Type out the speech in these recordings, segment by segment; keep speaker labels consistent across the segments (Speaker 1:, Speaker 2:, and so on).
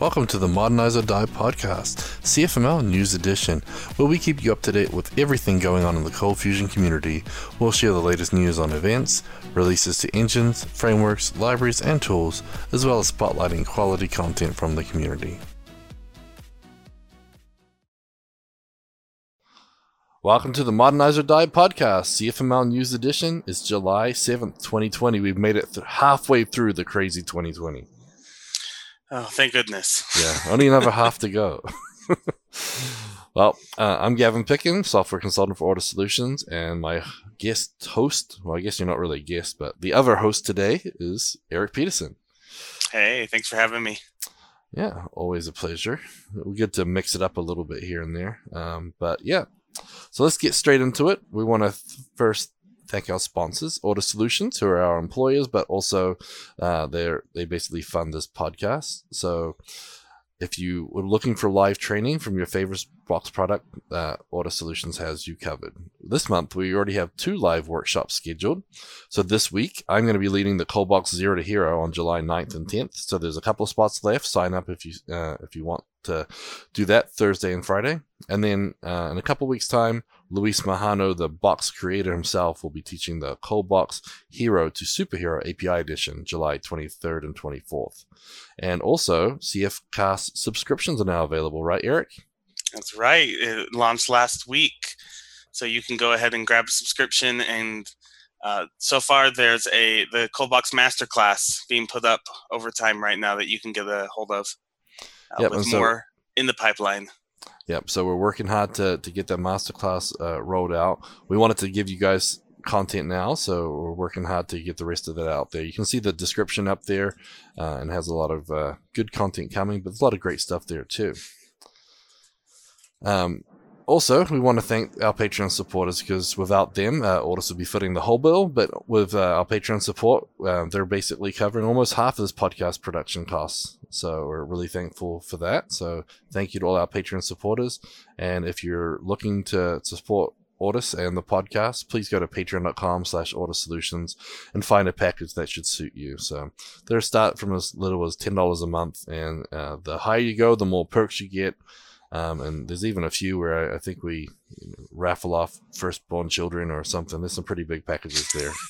Speaker 1: Welcome to the Modernize or Die podcast, CFML News Edition, where we keep you up to date with everything going on in the Cold Fusion community. We'll share the latest news on events, releases to engines, frameworks, libraries, and tools, as well as spotlighting quality content from the community. Welcome to the Modernize or Die podcast, CFML News Edition. It's July 7th, 2020. We've made it th- halfway through the crazy 2020.
Speaker 2: Oh, thank goodness.
Speaker 1: Yeah, only another half to go. well, uh, I'm Gavin Pickin, software consultant for Ortus Solutions, and my guest host, well, I guess you're not really a guest, but the other host today is Eric Peterson.
Speaker 2: Hey, thanks for having me.
Speaker 1: Yeah, always a pleasure. We get to mix it up a little bit here and there. Um, but yeah, so let's get straight into it. We want to th- first thank our sponsors, Ortus Solutions, who are our employers, but also uh, they they basically fund this podcast. So if you were looking for live training from your favorite box product, uh, Ortus Solutions has you covered. This month, we already have two live workshops scheduled. So this week, I'm going to be leading the Coldbox Zero to Hero on July 9th and 10th. So there's a couple of spots left. Sign up if you uh, if you want to do that Thursday and Friday. And then uh, in a couple weeks' time, Luis Majano, the box creator himself, will be teaching the Coldbox Hero to Superhero API Edition July 23rd and 24th. And also, CF Cast subscriptions are now available, right, Eric?
Speaker 2: That's right. It launched last week. So you can go ahead and grab a subscription. And uh, so far, there's a the Cold Coldbox Masterclass being put up over time right now that you can get a hold of. Uh,
Speaker 1: Yep,
Speaker 2: with
Speaker 1: so-
Speaker 2: more in the pipeline.
Speaker 1: Yep. So we're working hard to, to get that masterclass uh, rolled out. We wanted to give you guys content now, so we're working hard to get the rest of that out there. You can see the description up there, uh, and has a lot of uh, good content coming, but there's a lot of great stuff there too. Um, also, we want to thank our Patreon supporters because without them, uh, Ortus would be footing the whole bill. But with uh, our Patreon support, uh, they're basically covering almost half of this podcast production costs. So we're really thankful for that. So thank you to all our Patreon supporters. And if you're looking to, to support Ortus and the podcast, please go to patreon.com slash Solutions and find a package that should suit you. So they're start from as little as $10 a month. And uh, the higher you go, the more perks you get. Um, and there's even a few where I, I think we you know, raffle off firstborn children or something. There's some pretty big packages there.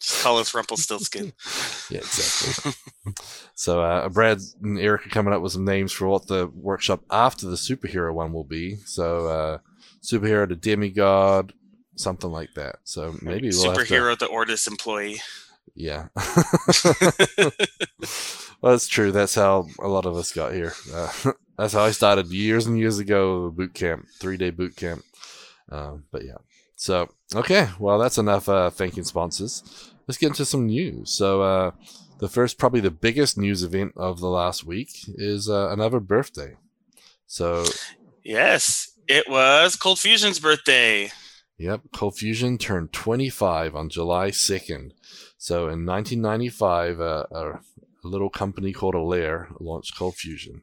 Speaker 2: Just call us Rumpelstiltskin.
Speaker 1: Yeah, exactly. so uh, Brad and Eric are coming up with some names for what the workshop after the superhero one will be. So uh, superhero to demigod, something like that. So maybe we'll have to-
Speaker 2: Superhero, the Ortus employee.
Speaker 1: yeah. well, that's true. That's how a lot of us got here. Uh, that's how I started years and years ago. Boot camp, three day boot camp. Um, but yeah. So okay, well that's enough uh, thanking sponsors. Let's get into some news. So uh, the first, probably the biggest news event of the last week is uh, another birthday. So
Speaker 2: Yes, it was Cold Fusion's birthday.
Speaker 1: Yep, Cold Fusion turned 25 on July 2nd. So in 1995, uh, a, a little company called Allaire launched Cold Fusion.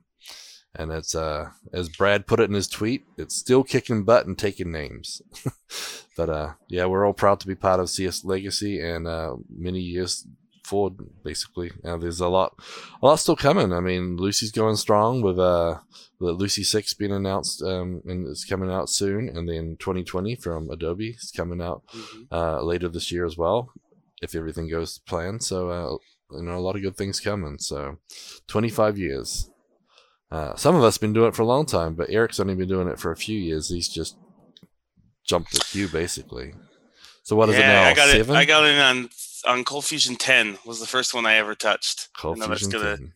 Speaker 1: And it's, uh, as Brad put it in his tweet, it's still kicking butt and taking names. but uh, yeah, we're all proud to be part of CS Legacy and uh, many years forward, basically. Uh, there's a lot, a lot still coming. I mean, Lucee's going strong with uh, the Lucee 6 being announced um, and it's coming out soon. And then 2020 from Adobe is coming out uh, later this year as well, if everything goes to plan. So, uh, you know, a lot of good things coming. So, 25 years. Uh, some of us been doing it for a long time, but Eric's only been doing it for a few years. He's just jumped the queue, basically. So, what is
Speaker 2: yeah,
Speaker 1: it now?
Speaker 2: I got
Speaker 1: Seven?
Speaker 2: it. I got it on on Cold Fusion 10 was the first one I ever touched.
Speaker 1: Cold
Speaker 2: that's
Speaker 1: Fusion
Speaker 2: gonna
Speaker 1: 10.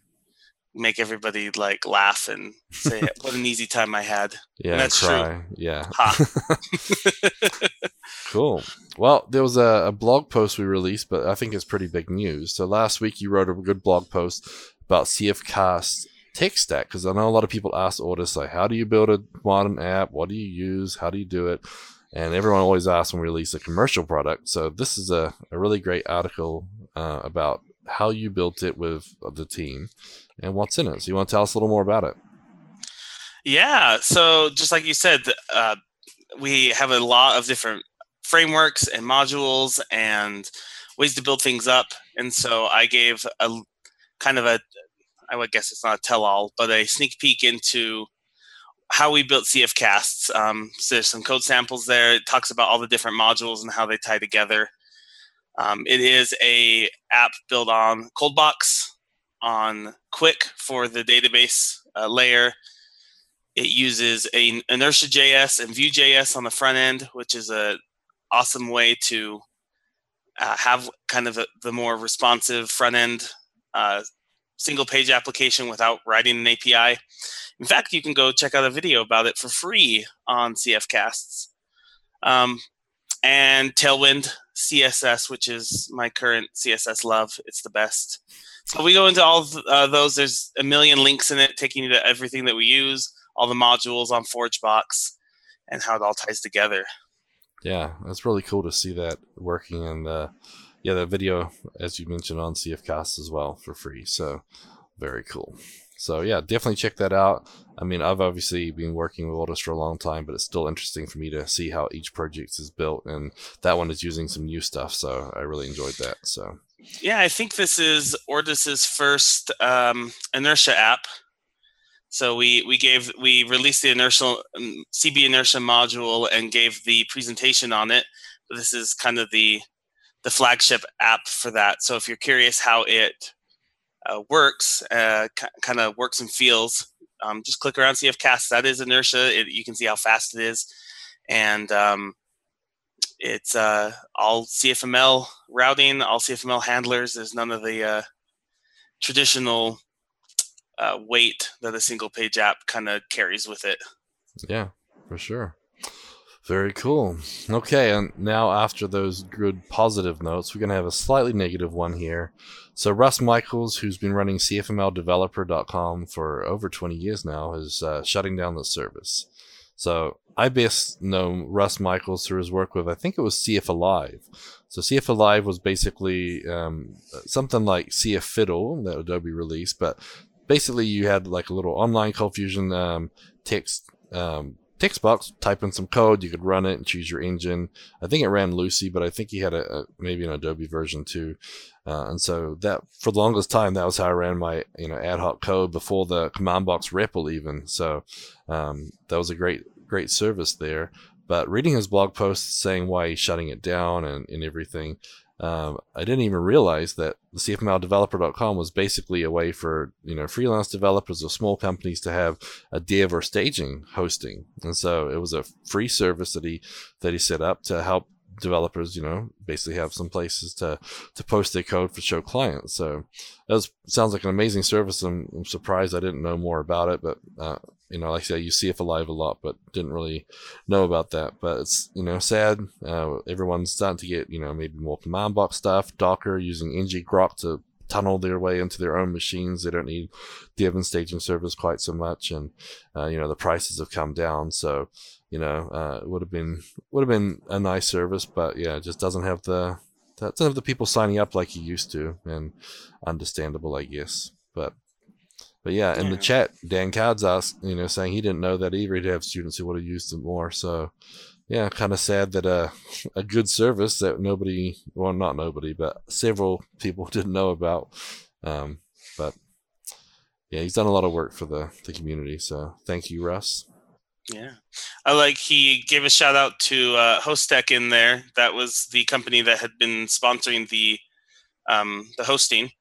Speaker 2: make everybody like laugh and say what an easy time I had.
Speaker 1: Yeah,
Speaker 2: that's true.
Speaker 1: Yeah. Cool. Well, there was a, a blog post we released, but I think it's pretty big news. So last week you wrote a good blog post about CF Cast tech stack because I know a lot of people ask Ortus like, how do you build a modern app? What do you use? How do you do it? And everyone always asks when we release a commercial product. So this is a, a really great article uh, about how you built it with the team and what's in it. So you want to tell us a little more about it?
Speaker 2: Yeah. So just like you said, uh, we have a lot of different frameworks and modules and ways to build things up. And so I gave a kind of a I would guess it's not a tell-all, but a sneak peek into how we built CFcasts. Um, so there's some code samples there. It talks about all the different modules and how they tie together. Um, it is a app built on ColdBox, on Quick for the database uh, layer. It uses a Inertia JS and Vue.js on the front end, which is a awesome way to uh, have kind of a, the more responsive front end uh, single page application without writing an API. In fact, you can go check out a video about it for free on CFcasts. Um, and Tailwind CSS, which is my current CSS love. It's the best. So we go into all uh, those. There's a million links in it, taking you to everything that we use, all the modules on ForgeBox, and how it all ties together.
Speaker 1: Yeah, it's really cool to see that working and uh, yeah, the video as you mentioned on CFcast as well for free. So very cool. So yeah, definitely check that out. I mean, I've obviously been working with Ortus for a long time, but it's still interesting for me to see how each project is built, and that one is using some new stuff. So I really enjoyed that. So
Speaker 2: yeah, I think this is Ortus's first um, inertia app. So we we gave we released the inertia um, CB inertia module and gave the presentation on it. But this is kind of the the flagship app for that. So if you're curious how it uh, works, uh, k- kind of works and feels, um, just click around CF Cast. That is inertia. It, you can see how fast it is, and um, it's uh, all CFML routing, all CFML handlers. There's none of the uh, traditional uh, weight that a single page app kind of carries with it.
Speaker 1: Yeah, for sure. Very cool. Okay, and now after those good positive notes, we're going to have a slightly negative one here. So Russ Michaels, who's been running CFMLdeveloper.com for over 20 years now, is uh, shutting down the service. So I best know Russ Michaels through his work with, I think it was CF Alive. So CF Alive was basically um, something like CF Fiddle that Adobe released, but basically you had like a little online ColdFusion um, text um, text box, type in some code, you could run it and choose your engine. I think it ran Lucee, but I think he had a, a maybe an Adobe version too. Uh, and so that for the longest time, that was how I ran my you know ad hoc code before the command box REPL even. So um, that was a great great service there. But reading his blog post saying why he's shutting it down and, and everything, um, I didn't even realize that the CFMLdeveloper.com was basically a way for you know freelance developers or small companies to have a dev or staging hosting, and so it was a free service that he that he set up to help developers, you know, basically have some places to to post their code for show clients. So that sounds like an amazing service. I'm, I'm, surprised I didn't know more about it, but uh, you know, like I said, you CF Alive a lot, but didn't really know about that. But it's you know sad. Uh, everyone's starting to get you know maybe more command box stuff, Docker using ngrok to tunnel their way into their own machines. They don't need dev and staging servers quite so much, and uh, you know the prices have come down. So you know, uh, would have been would have been a nice service, but yeah, it just doesn't have the doesn't have the people signing up like you used to, and understandable, I guess. But but yeah, in yeah. the chat, Dan Cards asked, you know, saying he didn't know that either. He'd have students who would have used it more. So yeah, kind of sad that a a good service that nobody, well, not nobody, but several people didn't know about. Um, but yeah, he's done a lot of work for the the community. So thank you, Russ.
Speaker 2: Yeah, I like he gave a shout out to uh, Hostek in there. That was the company that had been sponsoring the um, the hosting.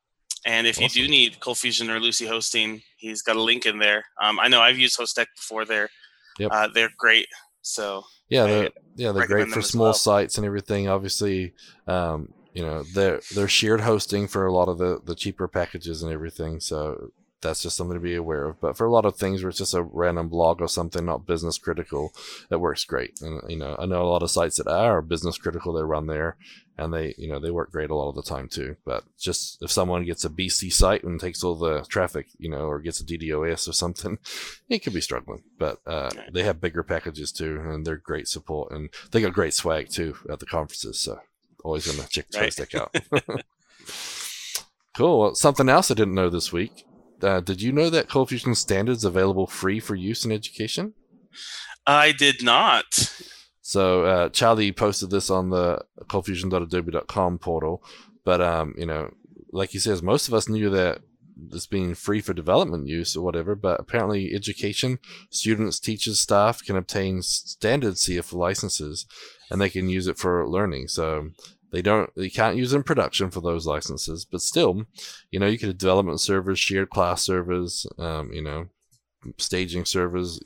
Speaker 2: And if awesome. you do need Cold Fusion or Lucee hosting, he's got a link in there. Um, I know I've used Hostek before. They're yep. uh, they're great. So
Speaker 1: yeah, they're, yeah, they're great for small well. sites and everything. Obviously, um, you know, they're they're shared hosting for a lot of the the cheaper packages and everything. So that's just something to be aware of. But for a lot of things where it's just a random blog or something not business critical, it works great. And you know, I know a lot of sites that are business critical they run there, and they you know they work great a lot of the time too. But just if someone gets a BC site and takes all the traffic, you know, or gets a DDoS or something, it could be struggling. But uh, they have bigger packages too, and they're great support, and they got great swag too at the conferences. So always gonna check right. check out. cool. Well, something else I didn't know this week uh, did you know that cold fusion standards available free for use in education?
Speaker 2: I did not.
Speaker 1: So uh, Charlie posted this on the coldfusion.adobe.com portal, but um, you know, like he says, most of us knew that this being free for development use or whatever, but apparently education, students, teachers, staff can obtain standard CF licenses and they can use it for learning. So they don't, they can't use in production for those licenses, but still, you know, you could have development servers, shared class servers, um, you know, staging servers,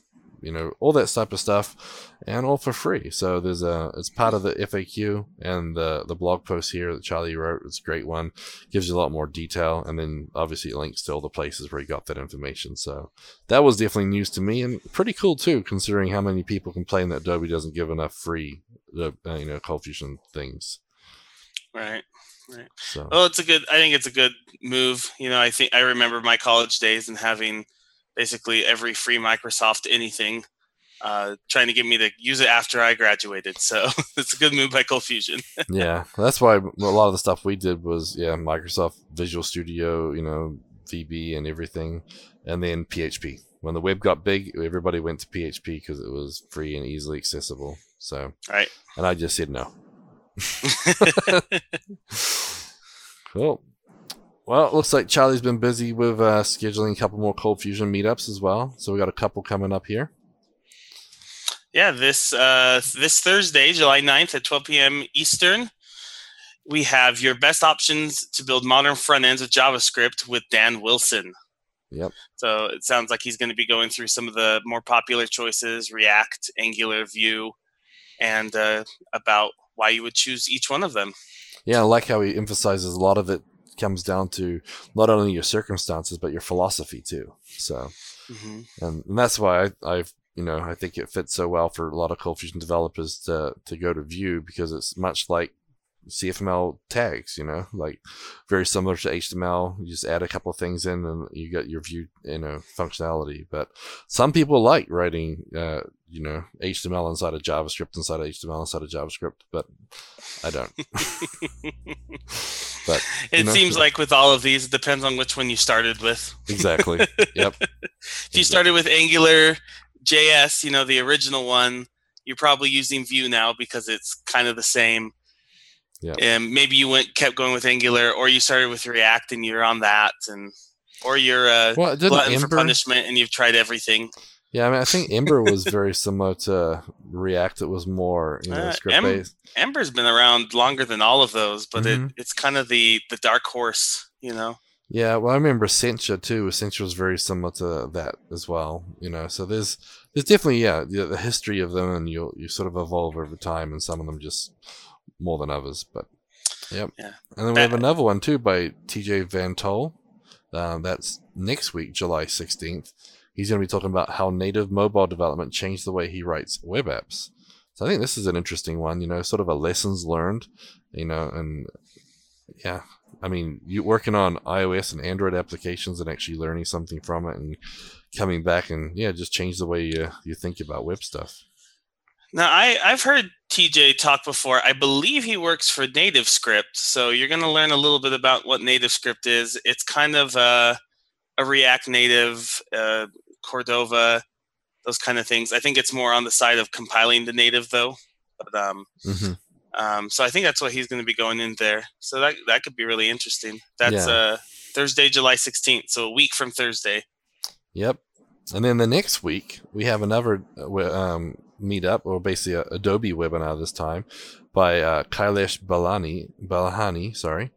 Speaker 1: you know, all that type of stuff, and all for free. So there's a, it's part of the FAQ and the the blog post here that Charlie wrote. It's a great one, gives you a lot more detail, and then obviously it links to all the places where he got that information. So that was definitely news to me, and pretty cool too, considering how many people complain that Adobe doesn't give enough free, uh, you know, Cold Fusion things.
Speaker 2: Right. Right. So. Well, it's a good. I think it's a good move. You know, I think I remember my college days and having basically every free Microsoft anything, uh, trying to get me to use it after I graduated. So it's a good move by Cold Fusion.
Speaker 1: yeah, that's why a lot of the stuff we did was yeah Microsoft Visual Studio, you know VB and everything, and then PHP. When the web got big, everybody went to PHP because it was free and easily accessible. So
Speaker 2: right,
Speaker 1: and I just said no. cool. Well, it looks like Charlie's been busy with uh, scheduling a couple more Cold Fusion meetups as well. So we got a couple coming up here.
Speaker 2: Yeah, this uh, this Thursday, July 9th at 12 p.m. Eastern, we have your best options to build modern front ends with JavaScript with Dan Wilson.
Speaker 1: Yep.
Speaker 2: So it sounds like he's going to be going through some of the more popular choices React, Angular, Vue, and uh, about why you would choose each one of them.
Speaker 1: Yeah, I like how he emphasizes a lot of it comes down to not only your circumstances but your philosophy too. So, mm-hmm. and, and, that's why I, I've you know I think it fits so well for a lot of Cold Fusion developers to to go to Vue because it's much like CFML tags, you know, like very similar to HTML. You just add a couple of things in and you get your view, you know, functionality. But some people like writing, uh, you know, HTML inside of JavaScript inside of HTML inside of JavaScript, but I don't.
Speaker 2: but it know, seems like with all of these, it depends on which one you started with.
Speaker 1: Exactly. Yep.
Speaker 2: if you started with Angular JS, you know, the original one, you're probably using Vue now because it's kind of the same yeah. And maybe you went kept going with Angular, or you started with React and you're on that, and or you're a well, glutton Ember, for punishment and you've tried everything.
Speaker 1: Yeah, I mean, I think Ember was very similar to React. It was more you know, uh, script based.
Speaker 2: Em- Ember's been around longer than all of those, but mm-hmm. it, it's kind of the the dark horse, you know.
Speaker 1: Yeah, well, I remember Sencha too. Sencha was very similar to that as well. You know, so there's there's definitely yeah the, the history of them, and you you sort of evolve over time, and some of them just more than others. But yep. Yeah. And then we have another one too by TJ Van Toll. Uh, that's next week, July 16th. He's going to be talking about how native mobile development changed the way he writes web apps. So I think this is an interesting one, you know, sort of a lessons learned, you know, and yeah, I mean, you working on iOS and Android applications and actually learning something from it and coming back and yeah, just change the way you, you think about web stuff.
Speaker 2: Now, I, I've heard TJ talk before. I believe he works for NativeScript. So you're going to learn a little bit about what NativeScript is. It's kind of a, a React Native, uh, Cordova, those kind of things. I think it's more on the side of compiling the native, though. But um, mm-hmm. um, so I think that's what he's going to be going in there. So that that could be really interesting. That's yeah. uh, Thursday, July 16th. So a week from Thursday.
Speaker 1: Yep. And then the next week we have another uh, um, meetup, or basically a Adobe webinar this time, by uh, Kailash Balani, Balahani, sorry.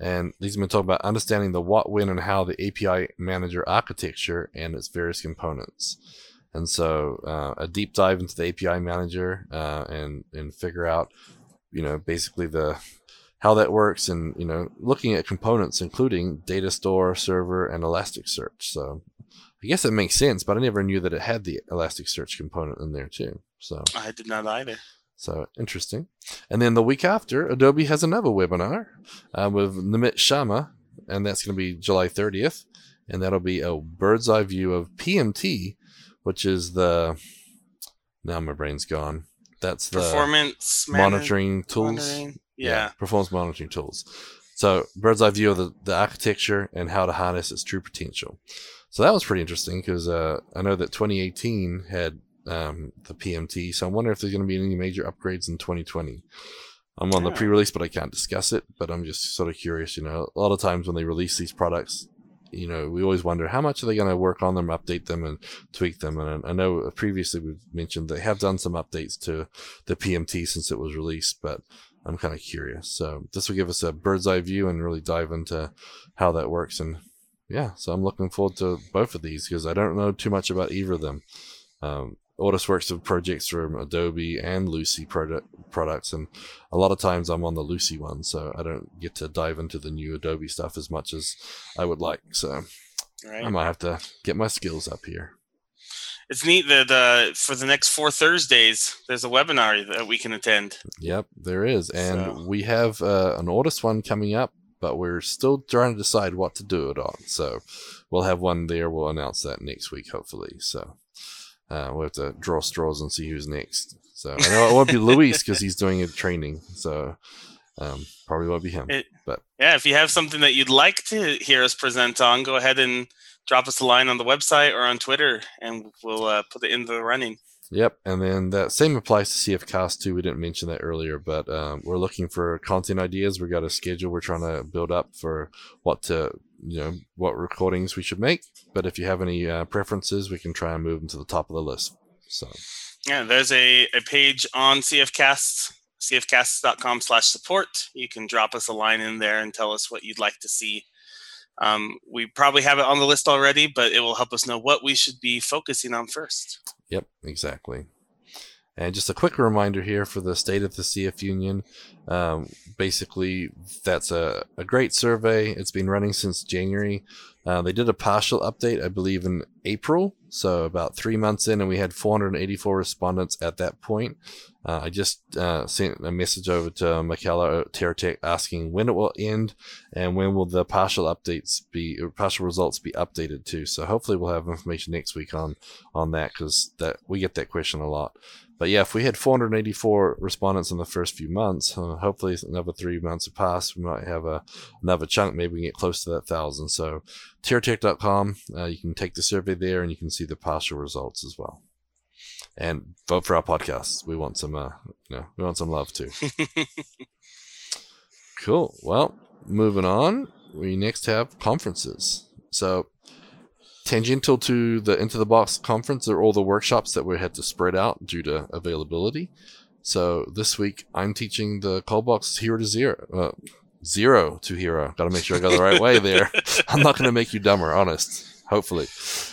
Speaker 1: And these have been talking about understanding the what, when, and how the API manager architecture and its various components. And so uh, a deep dive into the API manager uh, and and figure out, you know, basically the how that works and you know looking at components including data store, server, and Elasticsearch. So I guess it makes sense, but I never knew that it had the Elasticsearch component in there too. So
Speaker 2: I did not either.
Speaker 1: So interesting. And then the week after, Adobe has another webinar uh, with Nimit Sharma, and that's going to be July 30th, and that'll be a bird's eye view of PMT, which is the now my brain's gone. That's the
Speaker 2: performance
Speaker 1: monitoring tools. Monitoring.
Speaker 2: Yeah. yeah,
Speaker 1: performance monitoring tools. So bird's eye view of the, the architecture and how to harness its true potential. So that was pretty interesting because uh, I know that 2018 had um, the PMT, so I wonder if there's going to be any major upgrades in 2020. I'm on yeah. the pre-release, but I can't discuss it. But I'm just sort of curious. You know, a lot of times when they release these products, you know, we always wonder how much are they going to work on them, update them, and tweak them. And I know previously we've mentioned they have done some updates to the PMT since it was released, but I'm kind of curious. So this will give us a bird's eye view and really dive into how that works. And yeah, so I'm looking forward to both of these because I don't know too much about either of them. Um, Ortus works with projects from Adobe and Lucee product, products, and a lot of times I'm on the Lucee one, so I don't get to dive into the new Adobe stuff as much as I would like. So right. I might have to get my skills up here.
Speaker 2: It's neat that uh, for the next four Thursdays, there's a webinar that we can attend.
Speaker 1: Yep, there is, and so. we have uh, an Ortus one coming up, but we're still trying to decide what to do it on. So we'll have one there. We'll announce that next week, hopefully. So uh, we'll have to draw straws and see who's next. So I know it won't be Luis because he's doing a training. So um, probably won't be him. It, but
Speaker 2: yeah, if you have something that you'd like to hear us present on, go ahead and drop us a line on the website or on Twitter, and we'll uh, put it in the running.
Speaker 1: Yep, and then that same applies to CF Cast too. We didn't mention that earlier, but um, we're looking for content ideas. We got a schedule we're trying to build up for what to you know what recordings we should make. But if you have any uh, preferences, we can try and move them to the top of the list. So
Speaker 2: yeah, there's a, a page on CFCasts, cfcasts.com slash support. You can drop us a line in there and tell us what you'd like to see. Um, we probably have it on the list already, but it will help us know what we should be focusing on first.
Speaker 1: Yep, exactly. And just a quick reminder here for the state of the CF Union. Um, basically, that's a, a great survey. It's been running since January. Uh, they did a partial update, I believe, in April, so about three months in, and we had 484 respondents at that point. Uh, I just uh, sent a message over to Michaela TeraTech asking when it will end and when will the partial updates be, partial results be updated to. So hopefully we'll have information next week on on that because that we get that question a lot. But yeah, if we had 484 respondents in the first few months, uh, hopefully another three months have passed, we might have a, another chunk. Maybe we can get close to that thousand. So TeraTech.com, uh, you can take the survey there and you can see the partial results as well. And vote for our podcast. We want some, uh, you know, we want some love too. cool. Well, moving on, we next have conferences. So tangential to the Into the Box conference are all the workshops that we had to spread out due to availability. So this week I'm teaching the Coldbox Hero to Zero. Uh, zero to hero. Got to make sure I got the right way there. I'm not going to make you dumber, honest. Hopefully.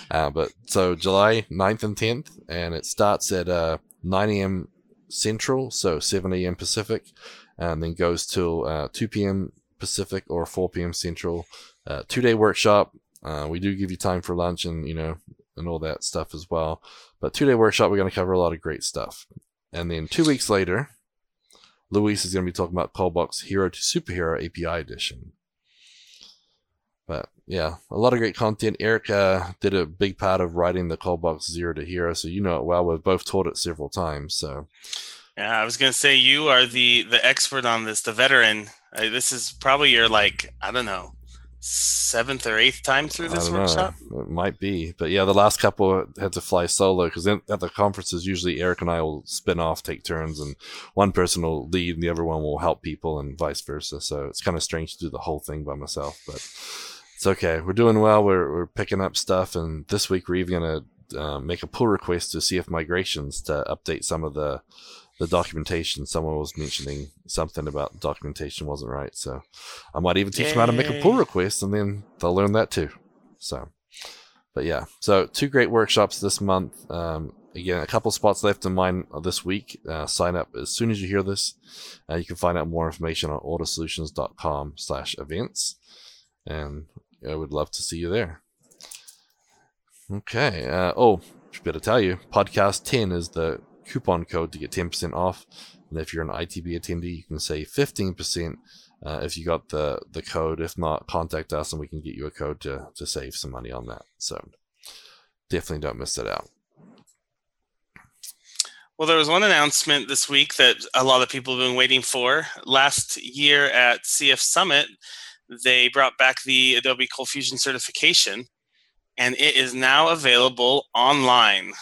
Speaker 1: Uh, but so July 9th and 10th, and it starts at uh, 9 a.m. Central, so 7 a.m. Pacific, and then goes till uh, 2 p.m. Pacific or 4 p.m. Central. Uh, two day workshop, uh, we do give you time for lunch and you know and all that stuff as well. But two day workshop, we're going to cover a lot of great stuff. And then two weeks later, Luis is going to be talking about Coldbox Hero to Superhero API Edition. But yeah, a lot of great content. Eric did a big part of writing the Coldbox Zero to Hero, so you know it well. We've both taught it several times. So
Speaker 2: yeah, I was going to say you are the the expert on this, the veteran. Uh, this is probably your like I don't know seventh or eighth time through this workshop.
Speaker 1: Know. It might be, but yeah, the last couple had to fly solo because at the conferences usually Eric and I will spin off, take turns, and one person will lead and the other one will help people, and vice versa. So it's kind of strange to do the whole thing by myself, but it's okay. We're doing well. We're we're picking up stuff, and this week we're even gonna uh, make a pull request to see if Migrations to update some of the the documentation. Someone was mentioning something about documentation wasn't right. So I might even teach Yay. them how to make a pull request and then they'll learn that too. So, but yeah, so two great workshops this month. Um, again, a couple spots left in mine this week. Uh, sign up as soon as you hear this. Uh, you can find out more information on ortussolutions.com slash events. And I would love to see you there. Okay. Uh, oh, should better tell you, podcast 10 is the coupon code to get 10% off. And if you're an ITB attendee, you can save 15% uh, if you got the, the code. If not, contact us and we can get you a code to, to save some money on that. So definitely don't miss it out.
Speaker 2: Well, there was one announcement this week that a lot of people have been waiting for. Last year at CF Summit, they brought back the Adobe ColdFusion certification, and it is now available online.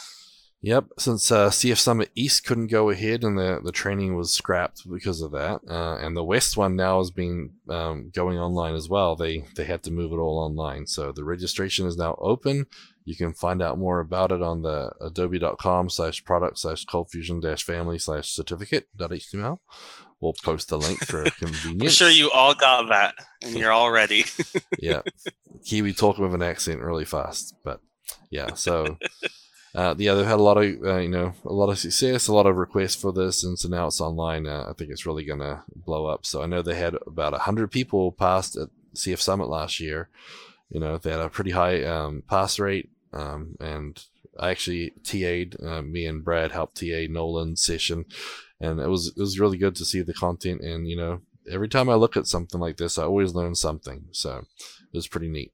Speaker 1: Yep, since uh, CF Summit East couldn't go ahead and the, the training was scrapped because of that, uh, and the West one now has been um, going online as well. They they had to move it all online, so the registration is now open. You can find out more about it on the adobe.com slash product slash coldfusion dash family slash certificate certificate.html. We'll post the link for convenience.
Speaker 2: I'm sure you all got that and you're all ready.
Speaker 1: yeah, Kiwi talking with an accent really fast, but yeah, so. Uh, yeah, they've had a lot of uh, you know a lot of success, a lot of requests for this, and so now it's online. Uh, I think it's really gonna blow up. So I know they had about hundred people passed at CF Summit last year. You know they had a pretty high um, pass rate, um, and I actually TA'd uh, me and Brad helped TA Nolan's session, and it was it was really good to see the content. And you know every time I look at something like this, I always learn something. So it was pretty neat.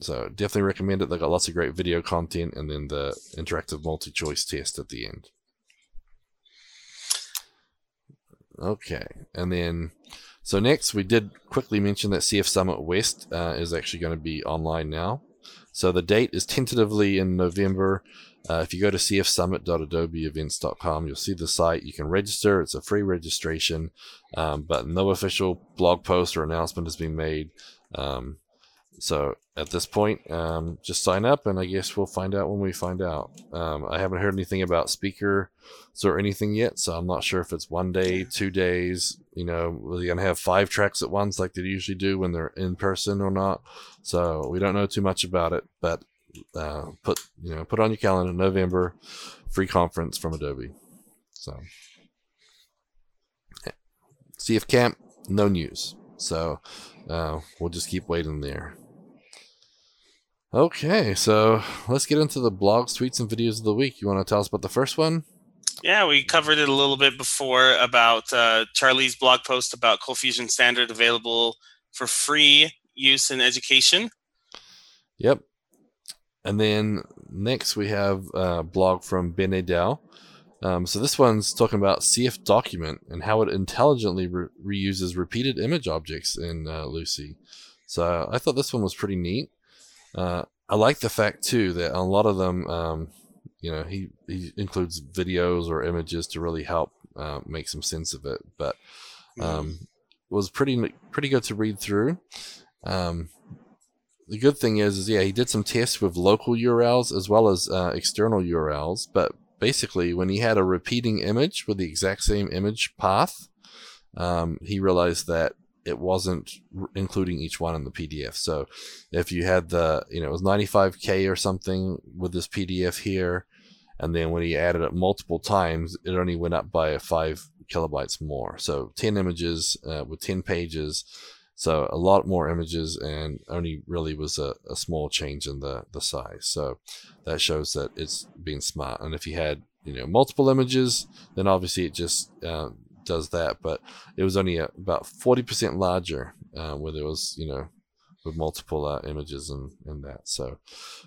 Speaker 1: So definitely recommend it. They got lots of great video content and then the interactive multi-choice test at the end. Okay, and then so next we did quickly mention that CF Summit West uh, is actually going to be online now. So the date is tentatively in November. Uh, if you go to cfsummit.adobeevents.com, you'll see the site. You can register. It's a free registration, um, but no official blog post or announcement has been made. Um, so at this point, um, just sign up, and I guess we'll find out when we find out. Um, I haven't heard anything about speakers or anything yet, so I'm not sure if it's one day, two days. You know, we're gonna have five tracks at once like they usually do when they're in person or not. So we don't know too much about it, but uh, put you know put on your calendar November free conference from Adobe. So CF Camp, no news. So uh, we'll just keep waiting there. Okay, so let's get into the blogs, tweets, and videos of the week. You want to tell us about the first one?
Speaker 2: Yeah, we covered it a little bit before about uh, Charlie's blog post about ColdFusion Standard available for free use in education.
Speaker 1: Yep. And then next we have a blog from Ben Nadel. Um, so this one's talking about CF Document and how it intelligently re- reuses repeated image objects in uh, Lucee. So I thought this one was pretty neat. Uh, I like the fact too that a lot of them, um, you know, he, he includes videos or images to really help uh, make some sense of it. But mm-hmm. um, was pretty pretty good to read through. Um, the good thing is, is yeah, he did some tests with local URLs as well as uh, external URLs. But basically, when he had a repeating image with the exact same image path, um, he realized that it wasn't including each one in the PDF. So if you had the, you know, it was 95K or something with this PDF here, and then when he added it multiple times, it only went up by five kilobytes more. So 10 images uh, with 10 pages. So a lot more images and only really was a, a small change in the, the size. So that shows that it's being smart. And if you had, you know, multiple images, then obviously it just, uh, does that, but it was only about 40% larger, uh, where there was, you know, with multiple uh, images and, and that. So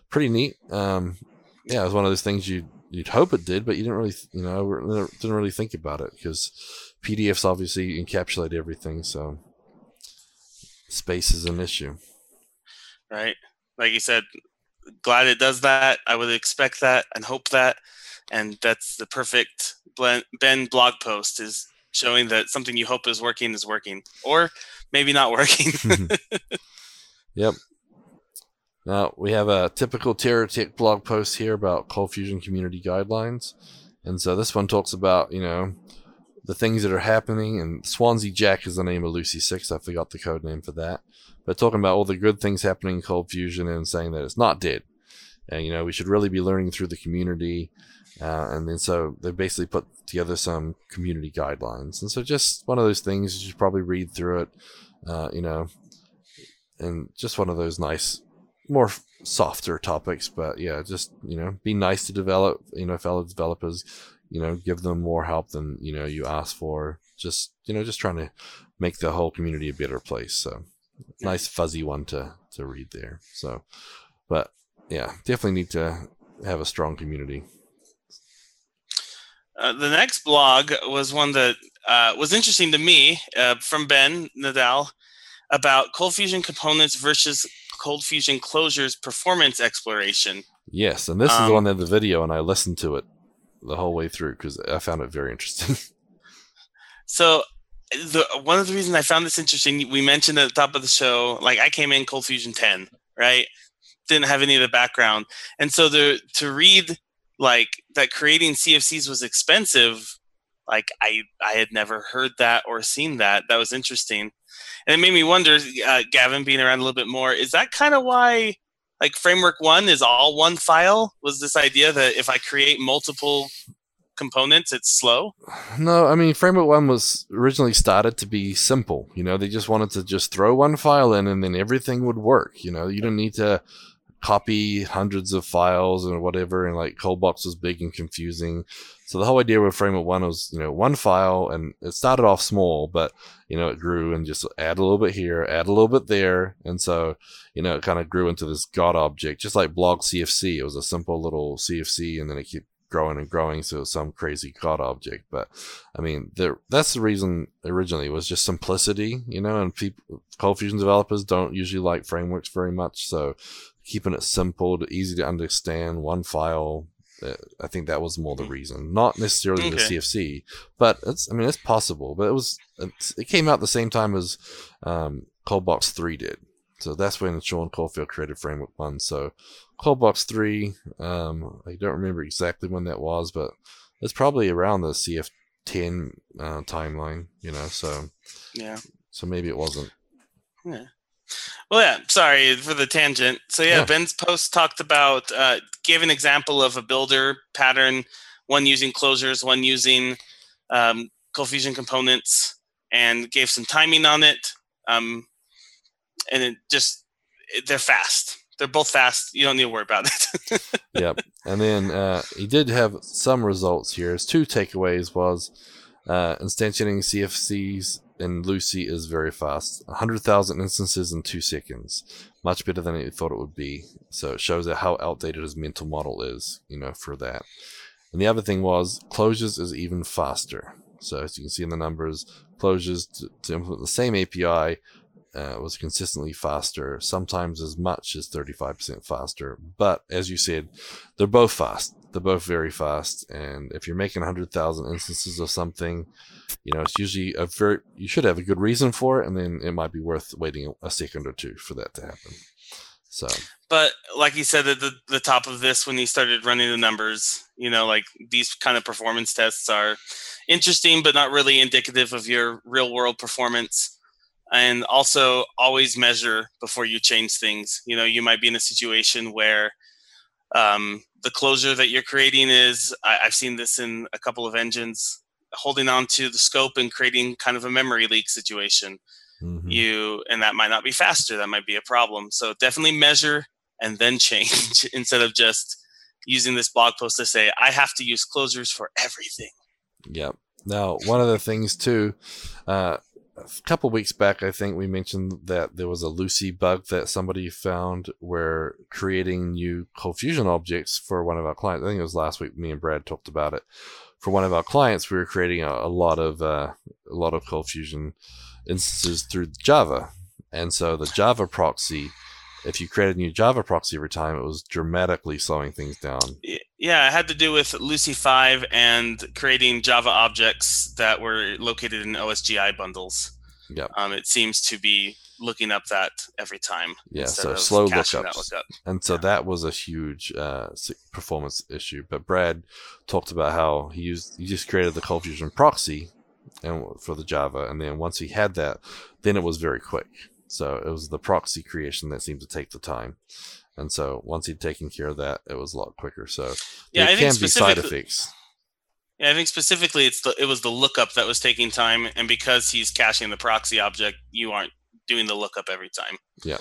Speaker 1: pretty neat. Um, yeah, it was one of those things you you'd hope it did, but you didn't really, you know, didn't really think about it because PDFs obviously encapsulate everything. So space is an issue.
Speaker 2: Right. Like you said, glad it does that. I would expect that and hope that. And that's the perfect Ben blog post is showing that something you hope is working is working, or maybe not working.
Speaker 1: yep. Now we have a typical TeraTech blog post here about Cold Fusion community guidelines, and so this one talks about you know the things that are happening. And Swansea Jack is the name of Lucee Six. I forgot the code name for that, but talking about all the good things happening in Cold Fusion and saying that it's not dead, and you know we should really be learning through the community. Uh, and then so they basically put together some community guidelines. And so just one of those things you should probably read through it, uh, you know, and just one of those nice, more softer topics. But yeah, just, you know, be nice to develop, you know, fellow developers, you know, give them more help than, you know, you ask for. Just, you know, just trying to make the whole community a better place. So nice fuzzy one to, to read there. So, but yeah, definitely need to have a strong community.
Speaker 2: Uh, the next blog was one that uh, was interesting to me uh, from Ben Nadel about cold fusion components versus cold fusion closures performance exploration.
Speaker 1: Yes, and this um, is the one in the video, and I listened to it. the whole way through because I found it very interesting.
Speaker 2: So the one of the reasons I found this interesting, we mentioned at the top of the show, like I came in Cold Fusion 10, right? Didn't have any of the background. And so the to read like that creating CFCs was expensive, like I I had never heard that or seen that. That was interesting. And it made me wonder, uh, Gavin being around a little bit more, is that kind of why like framework one is all one file? Was this idea that if I create multiple components, it's slow?
Speaker 1: No, I mean Framework One was originally started to be simple. You know, they just wanted to just throw one file in and then everything would work. You know, you don't need to copy hundreds of files and whatever. And like Coldbox was big and confusing. So the whole idea with Framework One was, you know, one file, and it started off small, but you know, it grew and just add a little bit here, add a little bit there, and so you know, it kind of grew into this God object, just like Blog CFC. It was a simple little CFC, and then it kept growing and growing so some crazy god object but i mean that's the reason originally was just simplicity you know and people cold fusion developers don't usually like frameworks very much so keeping it simple to easy to understand one file uh, i think that was more the reason not necessarily the cfc but it's i mean it's possible but it was it's, it came out the same time as um, coldbox 3 did so that's when Sean Corfield created Framework One. So Coldbox Three, um, I don't remember exactly when that was, but it's probably around the CF10 uh, timeline. You know, so
Speaker 2: Yeah.
Speaker 1: so maybe it wasn't.
Speaker 2: Yeah. Well, yeah. Sorry for the tangent. So yeah,
Speaker 1: Yeah.
Speaker 2: Ben's post talked about uh, gave an example of a builder pattern, one using closures, one using um, Fusion components, and gave some timing on it. Um, and it just they're fast. They're both fast. You don't need to worry about it.
Speaker 1: yep. And then uh, he did have some results here. His two takeaways was uh, instantiating CFCs in Lucee is very fast. 100,000 instances in two seconds. Much better than he thought it would be. So it shows how outdated his mental model is, you know, for that. And the other thing was closures is even faster. So as you can see in the numbers, closures to, to implement the same API uh, was consistently faster, sometimes as much as 35% faster. But as you said, they're both fast. They're both very fast. And if you're making 100,000 instances of something, you know, it's usually a very, you should have a good reason for it. And then it might be worth waiting a second or two for that to happen. So,
Speaker 2: but like he said at the, the top of this when he started running the numbers you know like these kind of performance tests are interesting but not really indicative of your real world performance and also always measure before you change things you know you might be in a situation where um, the closure that you're creating is I, i've seen this in a couple of engines holding on to the scope and creating kind of a memory leak situation
Speaker 1: mhm.
Speaker 2: you and that might not be faster that might be a problem so definitely measure and then change instead of just using this blog post to say i have to use closures for everything
Speaker 1: Yep. Now, one of the things too, uh, a couple weeks back, I think we mentioned that there was a Lucee bug that somebody found where creating new Cold Fusion objects for one of our clients. I think it was last week. Me and Brad talked about it. For one of our clients, we were creating a, a lot of uh, a lot of Cold Fusion instances through Java, and so the Java proxy. If you created a new Java proxy every time, it was dramatically slowing things down.
Speaker 2: Yeah it had to do with lucee 5 and creating java objects that were located in osgi bundles
Speaker 1: Yep.
Speaker 2: um, it seems to be looking up that every time
Speaker 1: Yeah, so slow lookups.
Speaker 2: lookup.
Speaker 1: And so
Speaker 2: Yeah.
Speaker 1: that was a huge uh, performance issue. But Brad talked about how he used he just created the Cold Fusion proxy and for the Java, and then once he had that, then it was very quick. So it was the proxy creation that seemed to take the time. And so once he'd taken care of that, it was a lot quicker. So
Speaker 2: Yeah,
Speaker 1: it
Speaker 2: I think
Speaker 1: can be side effects.
Speaker 2: Yeah, I think specifically it's the it was the lookup that was taking time, and because he's caching the proxy object, you aren't doing the lookup every time.
Speaker 1: Yeah.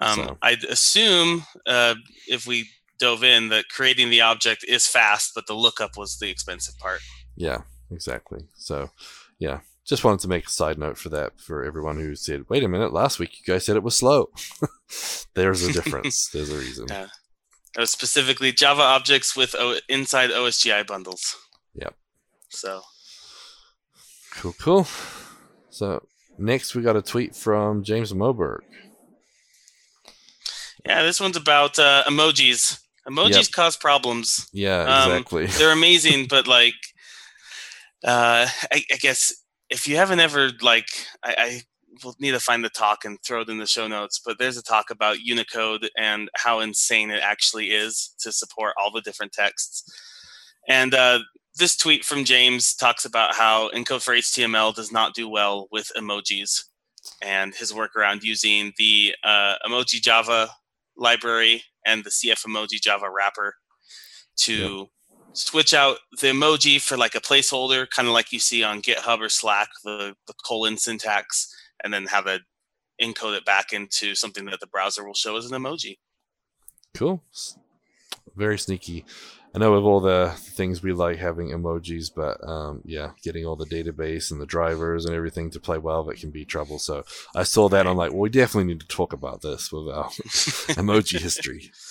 Speaker 2: Um,
Speaker 1: So-
Speaker 2: I'd assume uh, if we dove in that creating the object is fast, but the lookup was the expensive part.
Speaker 1: Yeah, exactly. So yeah, just wanted to make a side note for that for everyone who said, "Wait a minute, last week you guys said it was slow." There's a difference. There's a reason.
Speaker 2: Yeah. It was specifically Java objects with o- inside OSGI bundles.
Speaker 1: Yep.
Speaker 2: So
Speaker 1: Cool, cool. So next we got a tweet from James Moberg.
Speaker 2: yeah, this one's about uh, emojis Emojis
Speaker 1: Yep.
Speaker 2: cause problems.
Speaker 1: Yeah,
Speaker 2: Um,
Speaker 1: exactly.
Speaker 2: They're amazing, but like, uh, I, I guess if you haven't ever like, I, I will need to find the talk and throw it in the show notes. But there's a talk about Unicode and how insane it actually is to support all the different texts. And uh, this tweet from James talks about how encode for HTML does not do well with emojis, and his work around using the uh, emoji Java library and the CF emoji Java wrapper to switch out the emoji for like a placeholder, kind of like you see on GitHub or Slack, the, the colon syntax, and then have it encode it back into something that the browser will show as an emoji.
Speaker 1: Cool. Very sneaky. I know of all the things we like having emojis, but um, yeah, getting all the database and the drivers and everything to play well, that can be trouble. So I saw that. I'm like, well, we definitely need to talk about this with our emoji history.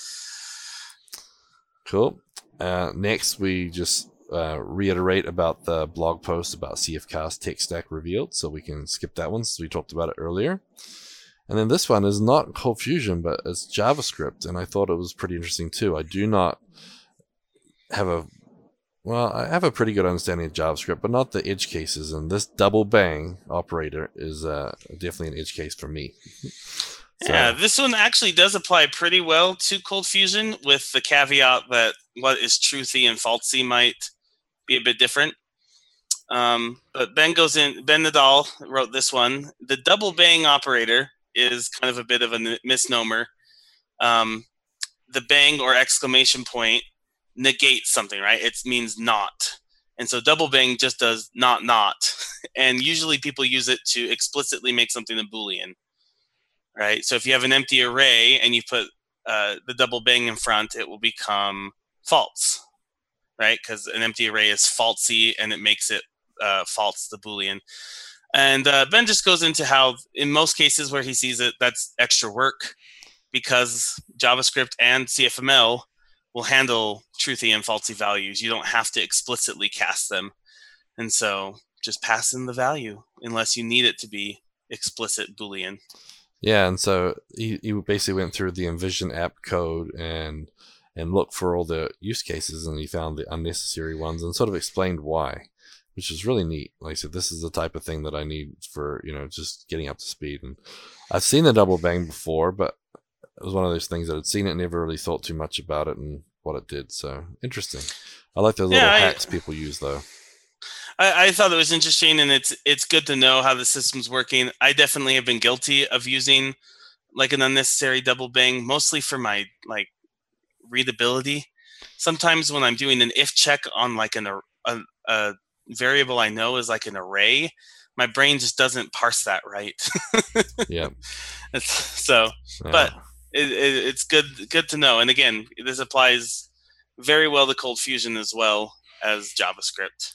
Speaker 1: Cool. Uh, next, we just uh, reiterate about the blog post about CFCast Tech Stack revealed, so we can skip that one since we talked about it earlier. And then this one is not Cold Fusion, but it's JavaScript, and I thought it was pretty interesting too. I do not have a well, I have a pretty good understanding of JavaScript, but not the edge cases. And this double bang operator is uh, definitely an edge case for me. So-
Speaker 2: Yeah, this one actually does apply pretty well to Cold Fusion, with the caveat that what is truthy and falsy might be a bit different. Um, but Ben goes in. Ben Nadel wrote this one. The double bang operator is kind of a bit of a misnomer. Um, the bang or exclamation point negates something, right? It means not. And so double bang just does not not. And usually people use it to explicitly make something a Boolean right? So if you have an empty array and you put uh, the double bang in front, it will become false, right? Because an empty array is falsy and it makes it uh, false, the Boolean. And uh, Ben just goes into how, in most cases where he sees it, that's extra work because JavaScript and CFML will handle truthy and falsy values. You don't have to explicitly cast them. And so just pass in the value unless you need it to be explicit Boolean.
Speaker 1: Yeah, and so he, he basically went through the InVision app code and and looked for all the use cases, and he found the unnecessary ones and sort of explained why, which is really neat. Like I said, this is the type of thing that I need for you know just getting up to speed. And I've seen the double bang before, but it was one of those things that I'd seen it, and never really thought too much about it and what it did. So interesting. I like those
Speaker 2: Yeah,
Speaker 1: little
Speaker 2: I-
Speaker 1: hacks people use though.
Speaker 2: I, I thought it was interesting, and it's it's good to know how the system's working. I definitely have been guilty of using like an unnecessary double bang, mostly for my like readability. Sometimes when I'm doing an if check on like an a, a variable I know is like an array, my brain just doesn't parse that right.
Speaker 1: Yeah.
Speaker 2: It's- so
Speaker 1: yeah.
Speaker 2: But- it, it, it's good good to know. And again, this applies very well to Cold Fusion as well as JavaScript.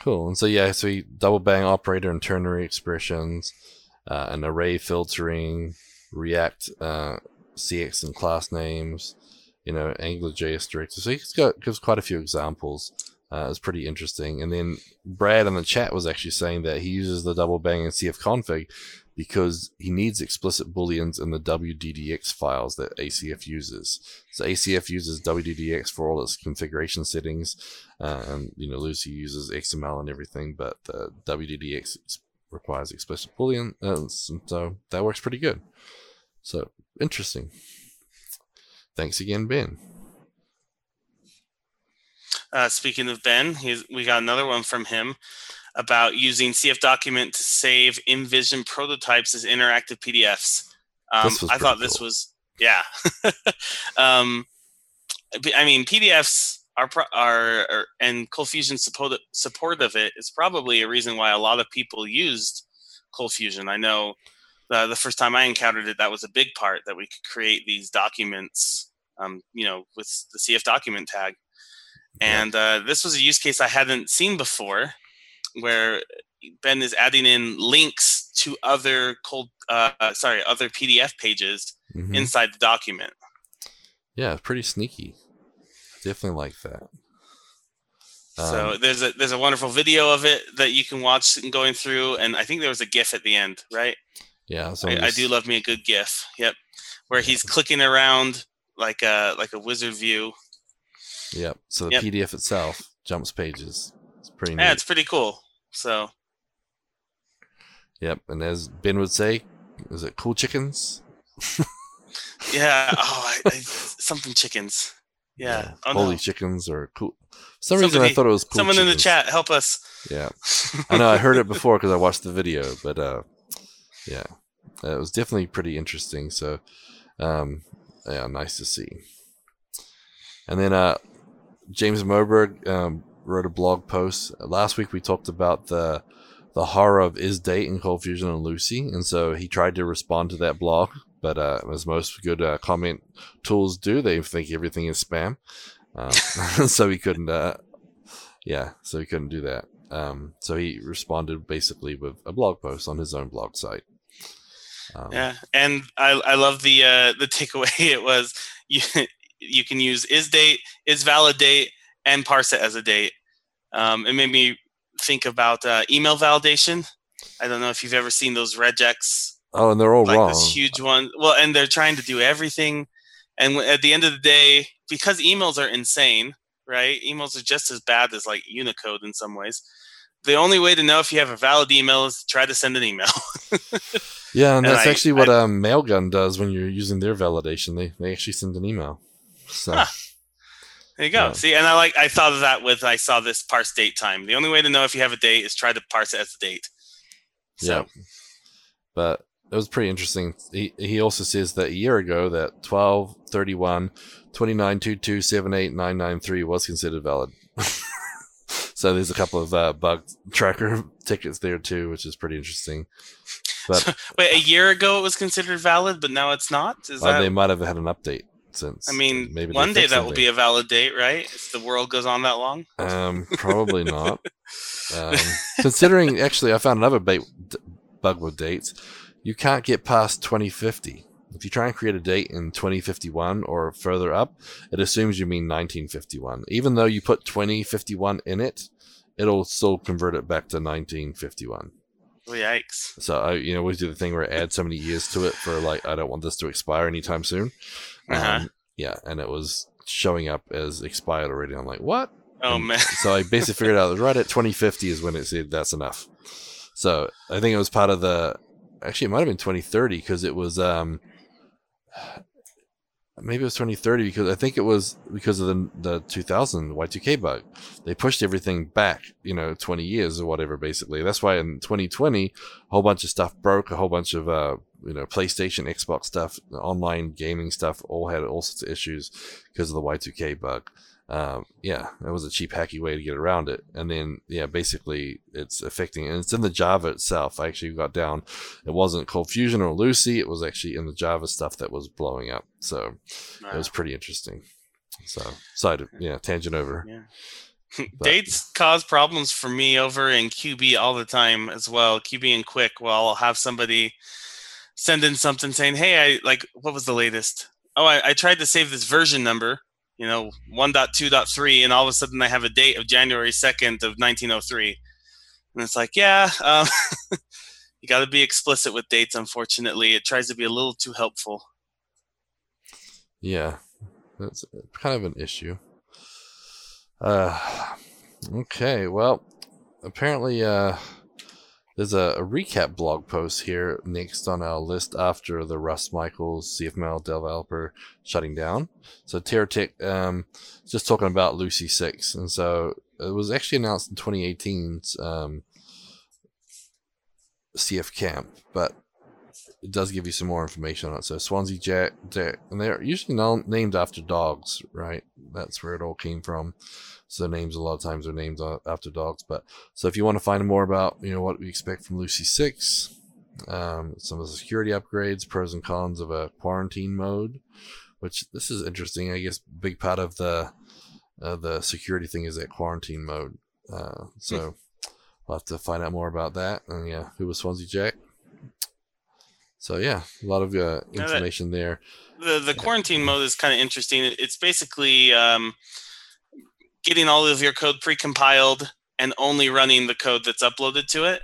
Speaker 1: Cool. And so yeah, so we double bang operator and ternary expressions, uh, an array filtering, React, uh, CX and class names, you know, AngularJS directives. So he's got gives quite a few examples. Uh, it's pretty interesting. And then Brad in the chat was actually saying that he uses the double bang and CF config because he needs explicit booleans in the WDDX files that ACF uses. So ACF uses WDDX for all its configuration settings, uh, and you know Lucee uses XML and everything, but the WDDX requires explicit boolean, uh, so that works pretty good. So interesting. Thanks again, Ben.
Speaker 2: Uh, speaking of Ben, we got another one from him about using CF Document to save InVision prototypes as interactive PDFs. Um, I thought this
Speaker 1: cool.
Speaker 2: was yeah. um, I mean, PDFs are pro- are, are and Cold Fusion support support of it is probably a reason why a lot of people used Cold Fusion. I know the, the first time I encountered it, that was a big part that we could create these documents, um, you know, with the CF document tag. And uh, this was a use case I hadn't seen before, where Ben is adding in links to other cold, uh, sorry, other PDF pages
Speaker 1: Mhm.
Speaker 2: inside the document.
Speaker 1: yeah, it's pretty sneaky. Definitely like that.
Speaker 2: so
Speaker 1: Um,
Speaker 2: there's a there's a wonderful video of it that you can watch going through, and I think there was a GIF at the end, right?
Speaker 1: Yeah, so
Speaker 2: I, I do love me a good GIF. Yep, where he's clicking around like a like a wizard view.
Speaker 1: Yep. So the
Speaker 2: Yep.
Speaker 1: PDF itself jumps pages. It's pretty neat.
Speaker 2: Yeah, it's pretty cool. So
Speaker 1: Yep. And as Ben would say, is it cool chickens?
Speaker 2: yeah, oh, I, I, something chickens. Yeah. Oh,
Speaker 1: Holy
Speaker 2: no.
Speaker 1: chickens or cool. For some reason I thought it was cool
Speaker 2: Someone in the chat, help us.
Speaker 1: Yeah. I know I heard it before because I watched the video, but uh, yeah, it was definitely pretty interesting. So, um, yeah, nice to see. And then uh, James Moberg um, wrote a blog post last week. We talked about the the horror of is date in Cold Fusion and Lucee, and so he tried to respond to that blog, but uh, as most good uh, comment tools do, they think everything is spam. Um, so he couldn't. Uh, yeah, so he couldn't do that. Um, so he responded basically with a blog post on his own blog site. Um,
Speaker 2: Yeah, and I I love the uh, the takeaway. It was you you can use is date, is valid date, and parse it as a date. Um, it made me think about uh, email validation. I don't know if you've ever seen those regex,
Speaker 1: Oh, and they're all
Speaker 2: like
Speaker 1: wrong.
Speaker 2: this huge one. Well, and they're trying to do everything, and at the end of the day, because emails are insane, right? Emails are just as bad as like Unicode in some ways. The only way to know if you have a valid email is to try to send an email.
Speaker 1: yeah, and
Speaker 2: and
Speaker 1: that's
Speaker 2: I-
Speaker 1: actually what um, Mailgun does when you're using their validation. They they actually send an email. So
Speaker 2: Huh. There you go.
Speaker 1: Yeah.
Speaker 2: See, and I like I thought of that with I saw this parse date time. The only way to know if you have a date is try to parse it as a date. So,
Speaker 1: yeah, but it was pretty interesting. He he also says that a year ago that 12, 31, 29, 22, 78, 993 was considered valid. so there's a couple of uh, bug tracker tickets there too, which is pretty interesting. But
Speaker 2: Wait, a year ago it was considered valid, but now it's not. Is
Speaker 1: uh,
Speaker 2: that?
Speaker 1: they might have had an update since.
Speaker 2: I mean,
Speaker 1: maybe
Speaker 2: one day that will be a valid date, right? If the world goes on that long.
Speaker 1: Um, probably not. Um, considering, actually, I found another ba- d- bug with dates. You can't get past 2050. If you try and create a date in 2051 or further up, it assumes you mean 1951. Even though you put 2051 in it, it'll still convert it back to 1951.
Speaker 2: Oh, yikes!
Speaker 1: So, I, you know, we do the thing where I add so many years to it for like, I don't want this to expire anytime soon.
Speaker 2: Uh-huh.
Speaker 1: Um, yeah, and it was showing up as expired already. I'm like, what?
Speaker 2: Oh
Speaker 1: And
Speaker 2: man,
Speaker 1: so I basically figured out right at 2050 is when it said that's enough. So I think it was part of the. Actually, it might have been 2030 because it was. um Maybe it was 2030 because I think it was because of the the 2000 Y2K bug. They pushed everything back, you know, 20 years or whatever. Basically, that's why in 2020 a whole bunch of stuff broke. A whole bunch of uh, you know PlayStation, Xbox stuff, online gaming stuff, all had all sorts of issues because of the Y2K bug um, yeah, that was a cheap, hacky way to get around it. And then, yeah, basically it's affecting, and it's in the Java itself. I actually got down. It wasn't Cold Fusion or Lucee. It was actually in the Java stuff that was blowing up. So it was pretty interesting. So, side, yeah, tangent over.
Speaker 2: Yeah.
Speaker 1: But-
Speaker 2: Dates cause problems for me over in QB all the time as well. QB and Quick, well, I'll have somebody send in something saying, "Hey, I like what was the latest? Oh, I, I tried to save this version number, you know, 1.2.3, and all of a sudden I have a date of January 2nd of 1903." And it's like, yeah, um, you got to be explicit with dates. Unfortunately, it tries to be a little too helpful.
Speaker 1: Yeah, that's kind of an issue. Uh, okay, well, apparently, uh, there's a, a recap blog post here next on our list after the Russ Michaels CFML developer shutting down. So TeraTech, um, just talking about Lucee Six, and so it was actually announced in 2018's um, CF Camp, but it does give you some more information on it. So Swansea Jack, Jack and they're usually named after dogs, right? That's where it all came from. So names a lot of times are named after dogs. But so if you want to find more about you know what we expect from Lucee Six, um, some of the security upgrades, pros and cons of a quarantine mode, which this is interesting. I guess big part of the uh, the security thing is that quarantine mode. Uh, so we'll have to find out more about that. And yeah, who was Swansea Jack? So yeah, a lot of uh,
Speaker 2: Yeah, that-
Speaker 1: information there.
Speaker 2: the the quarantine mode is kind of interesting. It's basically um, getting all of your code pre-compiled and only running the code that's uploaded to it.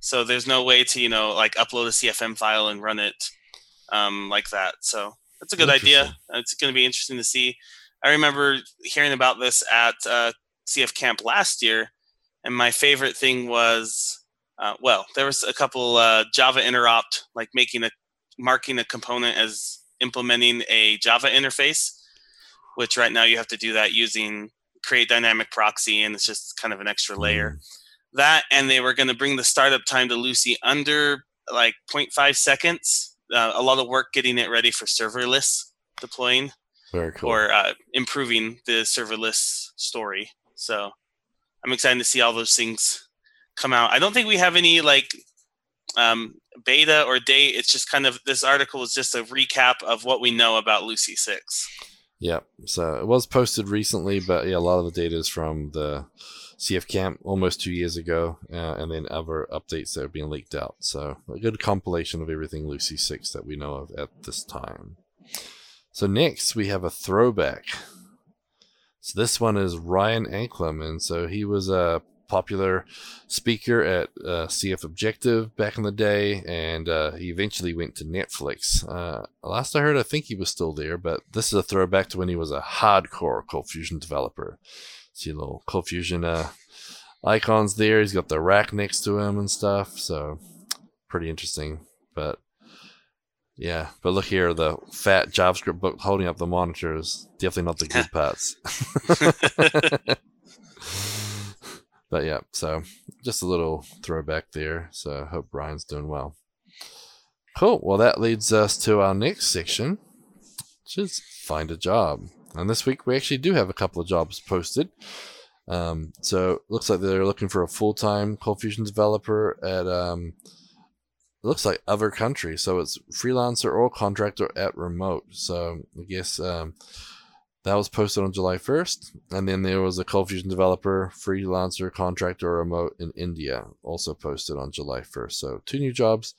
Speaker 2: So there's no way to you know like upload a CFM file and run it um, like that. So that's a good idea. It's going to be interesting to see. I remember hearing about this at uh, CF Camp last year, and my favorite thing was, uh, well, there was a couple uh, Java interopt, like making a marking a component as implementing a Java interface, which right now you have to do that using create dynamic proxy, and it's just kind of an extra layer. Mm. That, and they were going to bring the startup time to Lucee under like 0.5 seconds. Uh, a lot of work getting it ready for serverless deploying.
Speaker 1: Cool.
Speaker 2: Or uh, improving the serverless story. So I'm excited to see all those things come out. I don't think we have any like um, beta or date. It's just kind of this article is just a recap of what we know about Lucee Six.
Speaker 1: Yeah, so it was posted recently, but yeah, a lot of the data is from the CF Camp almost two years ago, uh, and then other updates that are being leaked out. So a good compilation of everything Lucee Six that we know of at this time. So next we have a throwback. So this one is Ryan Anklam, and so he was a popular speaker at uh, CF Objective back in the day, and uh, he eventually went to Netflix. Uh, last I heard, I think he was still there, but this is a throwback to when he was a hardcore Cold Fusion developer. See little ColdFusion uh, icons there. He's got the rack next to him and stuff, so pretty interesting. But yeah, but look here, the fat JavaScript book holding up the monitor is definitely not the good parts. but yeah, so just a little throwback there. So I hope Brian's doing well. Cool. Well, that leads us to our next section, which is find a job. And this week we actually do have a couple of jobs posted. Um, so looks like they're looking for a full time Cold Fusion developer at um, looks like other country. So it's freelancer or contractor at remote. So I guess um, that was posted on July 1st. And then there was a Cold Fusion developer, freelancer, contractor, remote in India, also posted on July 1st. So two new jobs.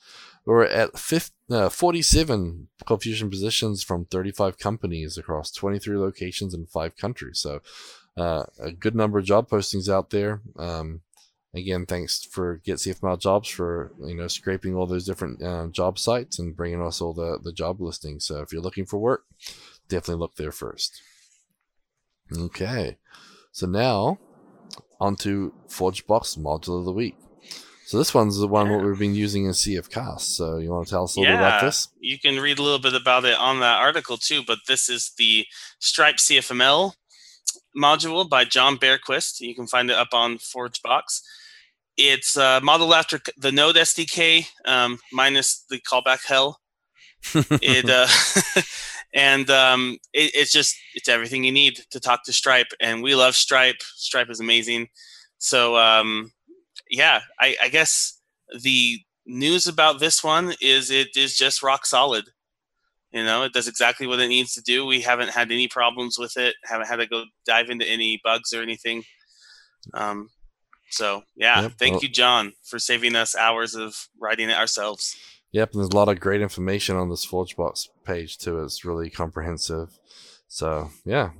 Speaker 1: We're at 50, uh, 47 ColdFusion positions from 35 companies across 23 locations in five countries. So uh, a good number of job postings out there. Um, again, thanks for Get CFML Jobs for you know scraping all those different uh, job sites and bringing us all the the job listings. So if you're looking for work, definitely look there first. Okay, so now onto ForgeBox module of the week. So this one's the one what we've been using in CF Cast. So you want to tell us a little yeah, bit about this?
Speaker 2: You can read a little bit about it on that article too. But this is the Stripe CFML module by John Berquist. You can find it up on ForgeBox. It's uh, modeled after the Node SDK um, minus the callback hell. it uh, and um, it, it's just it's everything you need to talk to Stripe, and we love Stripe. Stripe is amazing. So um, yeah, I, I guess the news about this one is it is just rock solid. You know, it does exactly what it needs to do. We haven't had any problems with it. Haven't had to go dive into any bugs or anything. Um, so yeah, yep. thank you, John, for saving us hours of writing it ourselves.
Speaker 1: Yep, and there's a lot of great information on this ForgeBox page too. It's really comprehensive. So yeah,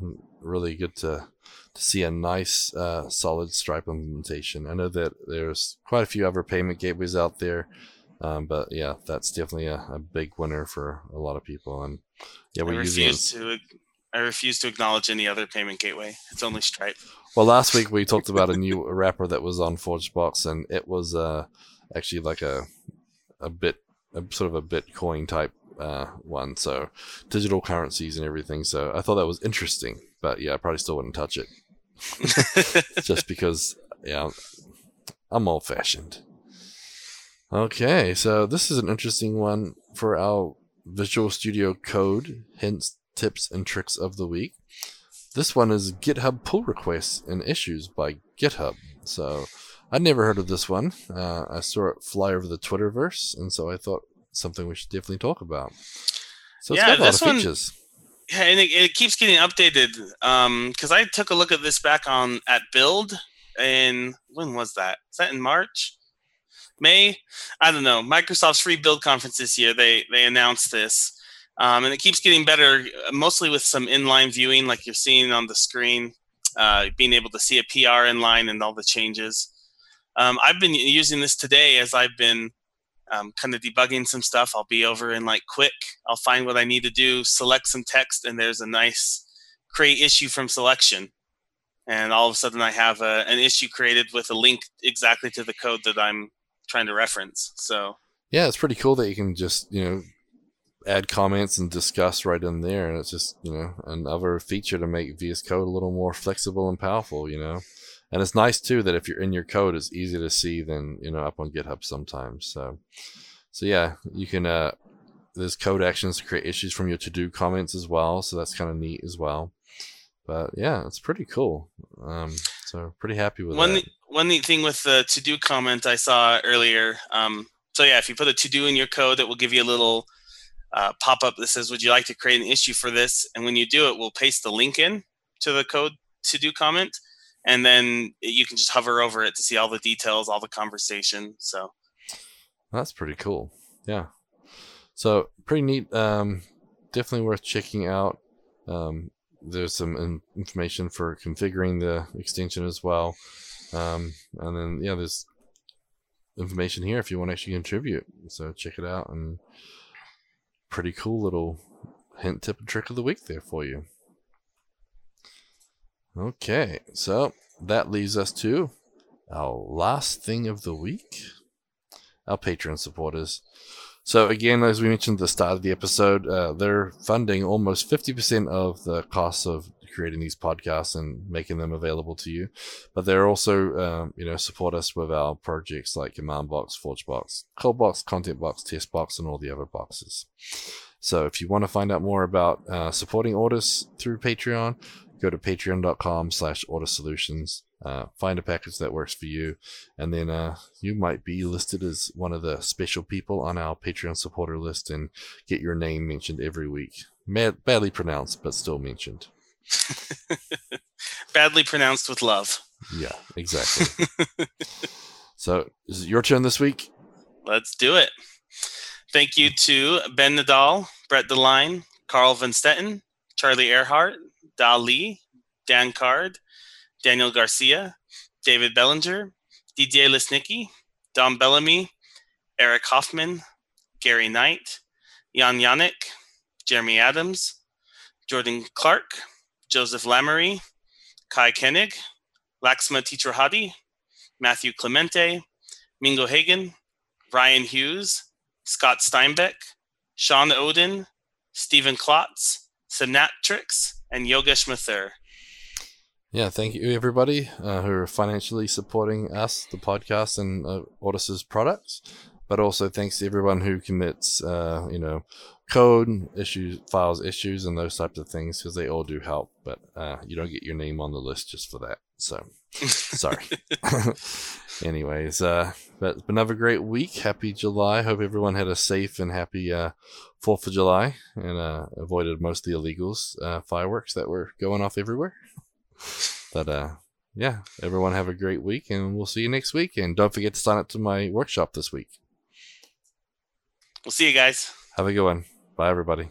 Speaker 1: really good to to see a nice, uh, solid Stripe implementation. I know that there's quite a few other payment gateways out there, um, but yeah, that's definitely a, a, big winner for a lot of people. And yeah, we're
Speaker 2: I
Speaker 1: using.
Speaker 2: Refuse to, I refuse to acknowledge any other payment gateway. It's only Stripe.
Speaker 1: Well, last week we talked about a new wrapper that was on ForgeBox, and it was uh, actually like a a bit, a, sort of a Bitcoin type uh, one. So digital currencies and everything. So I thought that was interesting, but yeah, I probably still wouldn't touch it, just because yeah, I'm old fashioned. Okay, so this is an interesting one for our Visual Studio Code hints, tips, and tricks of the week. This one is GitHub pull requests and issues by GitHub. So I'd never heard of this one. Uh, I saw it fly over the Twitterverse, and so I thought something we should definitely talk about. So it's yeah, got a lot of features.
Speaker 2: One, yeah, and it, it, keeps getting updated. Because um, I took a look at this back on at Build, and when was that? Is that in March? May? I don't know. Microsoft's free build conference this year, they they announced this. Um, and it keeps getting better, mostly with some inline viewing, like you're seeing on the screen, uh, being able to see a PR inline and all the changes. Um, I've been using this today as I've been um, kind of debugging some stuff. I'll be over in like Quick. I'll find what I need to do, select some text, and there's a nice create issue from selection. And all of a sudden, I have a, an issue created with a link exactly to the code that I'm trying to reference. So
Speaker 1: yeah, it's pretty cool that you can just you know add comments and discuss right in there, and it's just you know another feature to make VS Code a little more flexible and powerful. You know, and it's nice too that if you're in your code, it's easy to see than you know up on GitHub sometimes. So, so yeah, you can. Uh, there's code actions to create issues from your to do comments as well, so that's kind of neat as well. But yeah, it's pretty cool. Um, so pretty happy with
Speaker 2: one
Speaker 1: that.
Speaker 2: one neat thing with the to do comment I saw earlier. Um, so yeah, if you put a to do in your code, it will give you a little uh, pop up that says, "Would you like to create an issue for this?" And when you do it, we'll paste the link in to the code to do comment, and then you can just hover over it to see all the details, all the conversation. So
Speaker 1: that's pretty cool. Yeah. So pretty neat. Um, definitely worth checking out. Um, there's some in- information for configuring the extension as well. Um, and then yeah, there's information here if you want to actually contribute. So check it out and pretty cool little hint, tip, and trick of the week there for you. Okay, so that leads us to our last thing of the week our Patreon supporters. So, again, as we mentioned at the start of the episode, uh, they're funding almost 50% of the costs of creating these podcasts and making them available to you. But they're also, um, you know, support us with our projects like Command Box, ForgeBox, Coldbox, Content Box, Test Box, and all the other boxes. So if you want to find out more about uh, supporting Ortus through Patreon, go to patreon.com slash Ortus Solutions Uh, find a package that works for you, and then uh, you might be listed as one of the special people on our Patreon supporter list and get your name mentioned every week. Mad- badly pronounced, but still mentioned.
Speaker 2: Badly pronounced with love.
Speaker 1: Yeah, exactly. so, is it your turn this week?
Speaker 2: Let's do it. Thank you to Ben Nadel, Brett DeLine, Carl Von Stetten, Charlie Arehart, Dali, Dan Card, Daniel Garcia, David Bellinger, Didier Lesnicki, Dom Bellamy, Eric Hoffman, Gary Knight, Jan Yannick, Jeremy Adams, Jordan Clark, Joseph Lamoree, Kai Koenig, Laxma Titrahadi, Matthew Clemente, Mingo Hagen, Ryan Hughes, Scott Steinbeck, Sean Odin, Stephen Klotz, Synaptrix, and Yogesh Mathur.
Speaker 1: Yeah, thank you everybody uh, who are financially supporting us, the podcast, and uh, products. But also thanks to everyone who commits, uh, you know, code issues, files issues, and those types of things because they all do help. But uh, you don't get your name on the list just for that. So sorry. Anyways, uh, but it's been another great week. Happy July. Hope everyone had a safe and happy uh, Fourth of July and uh, avoided most of the illegals uh, fireworks that were going off everywhere. But uh, yeah, everyone have a great week, and we'll see you next week. And don't forget to sign up to my workshop this week.
Speaker 2: We'll see you guys.
Speaker 1: Have a good one. Bye, everybody.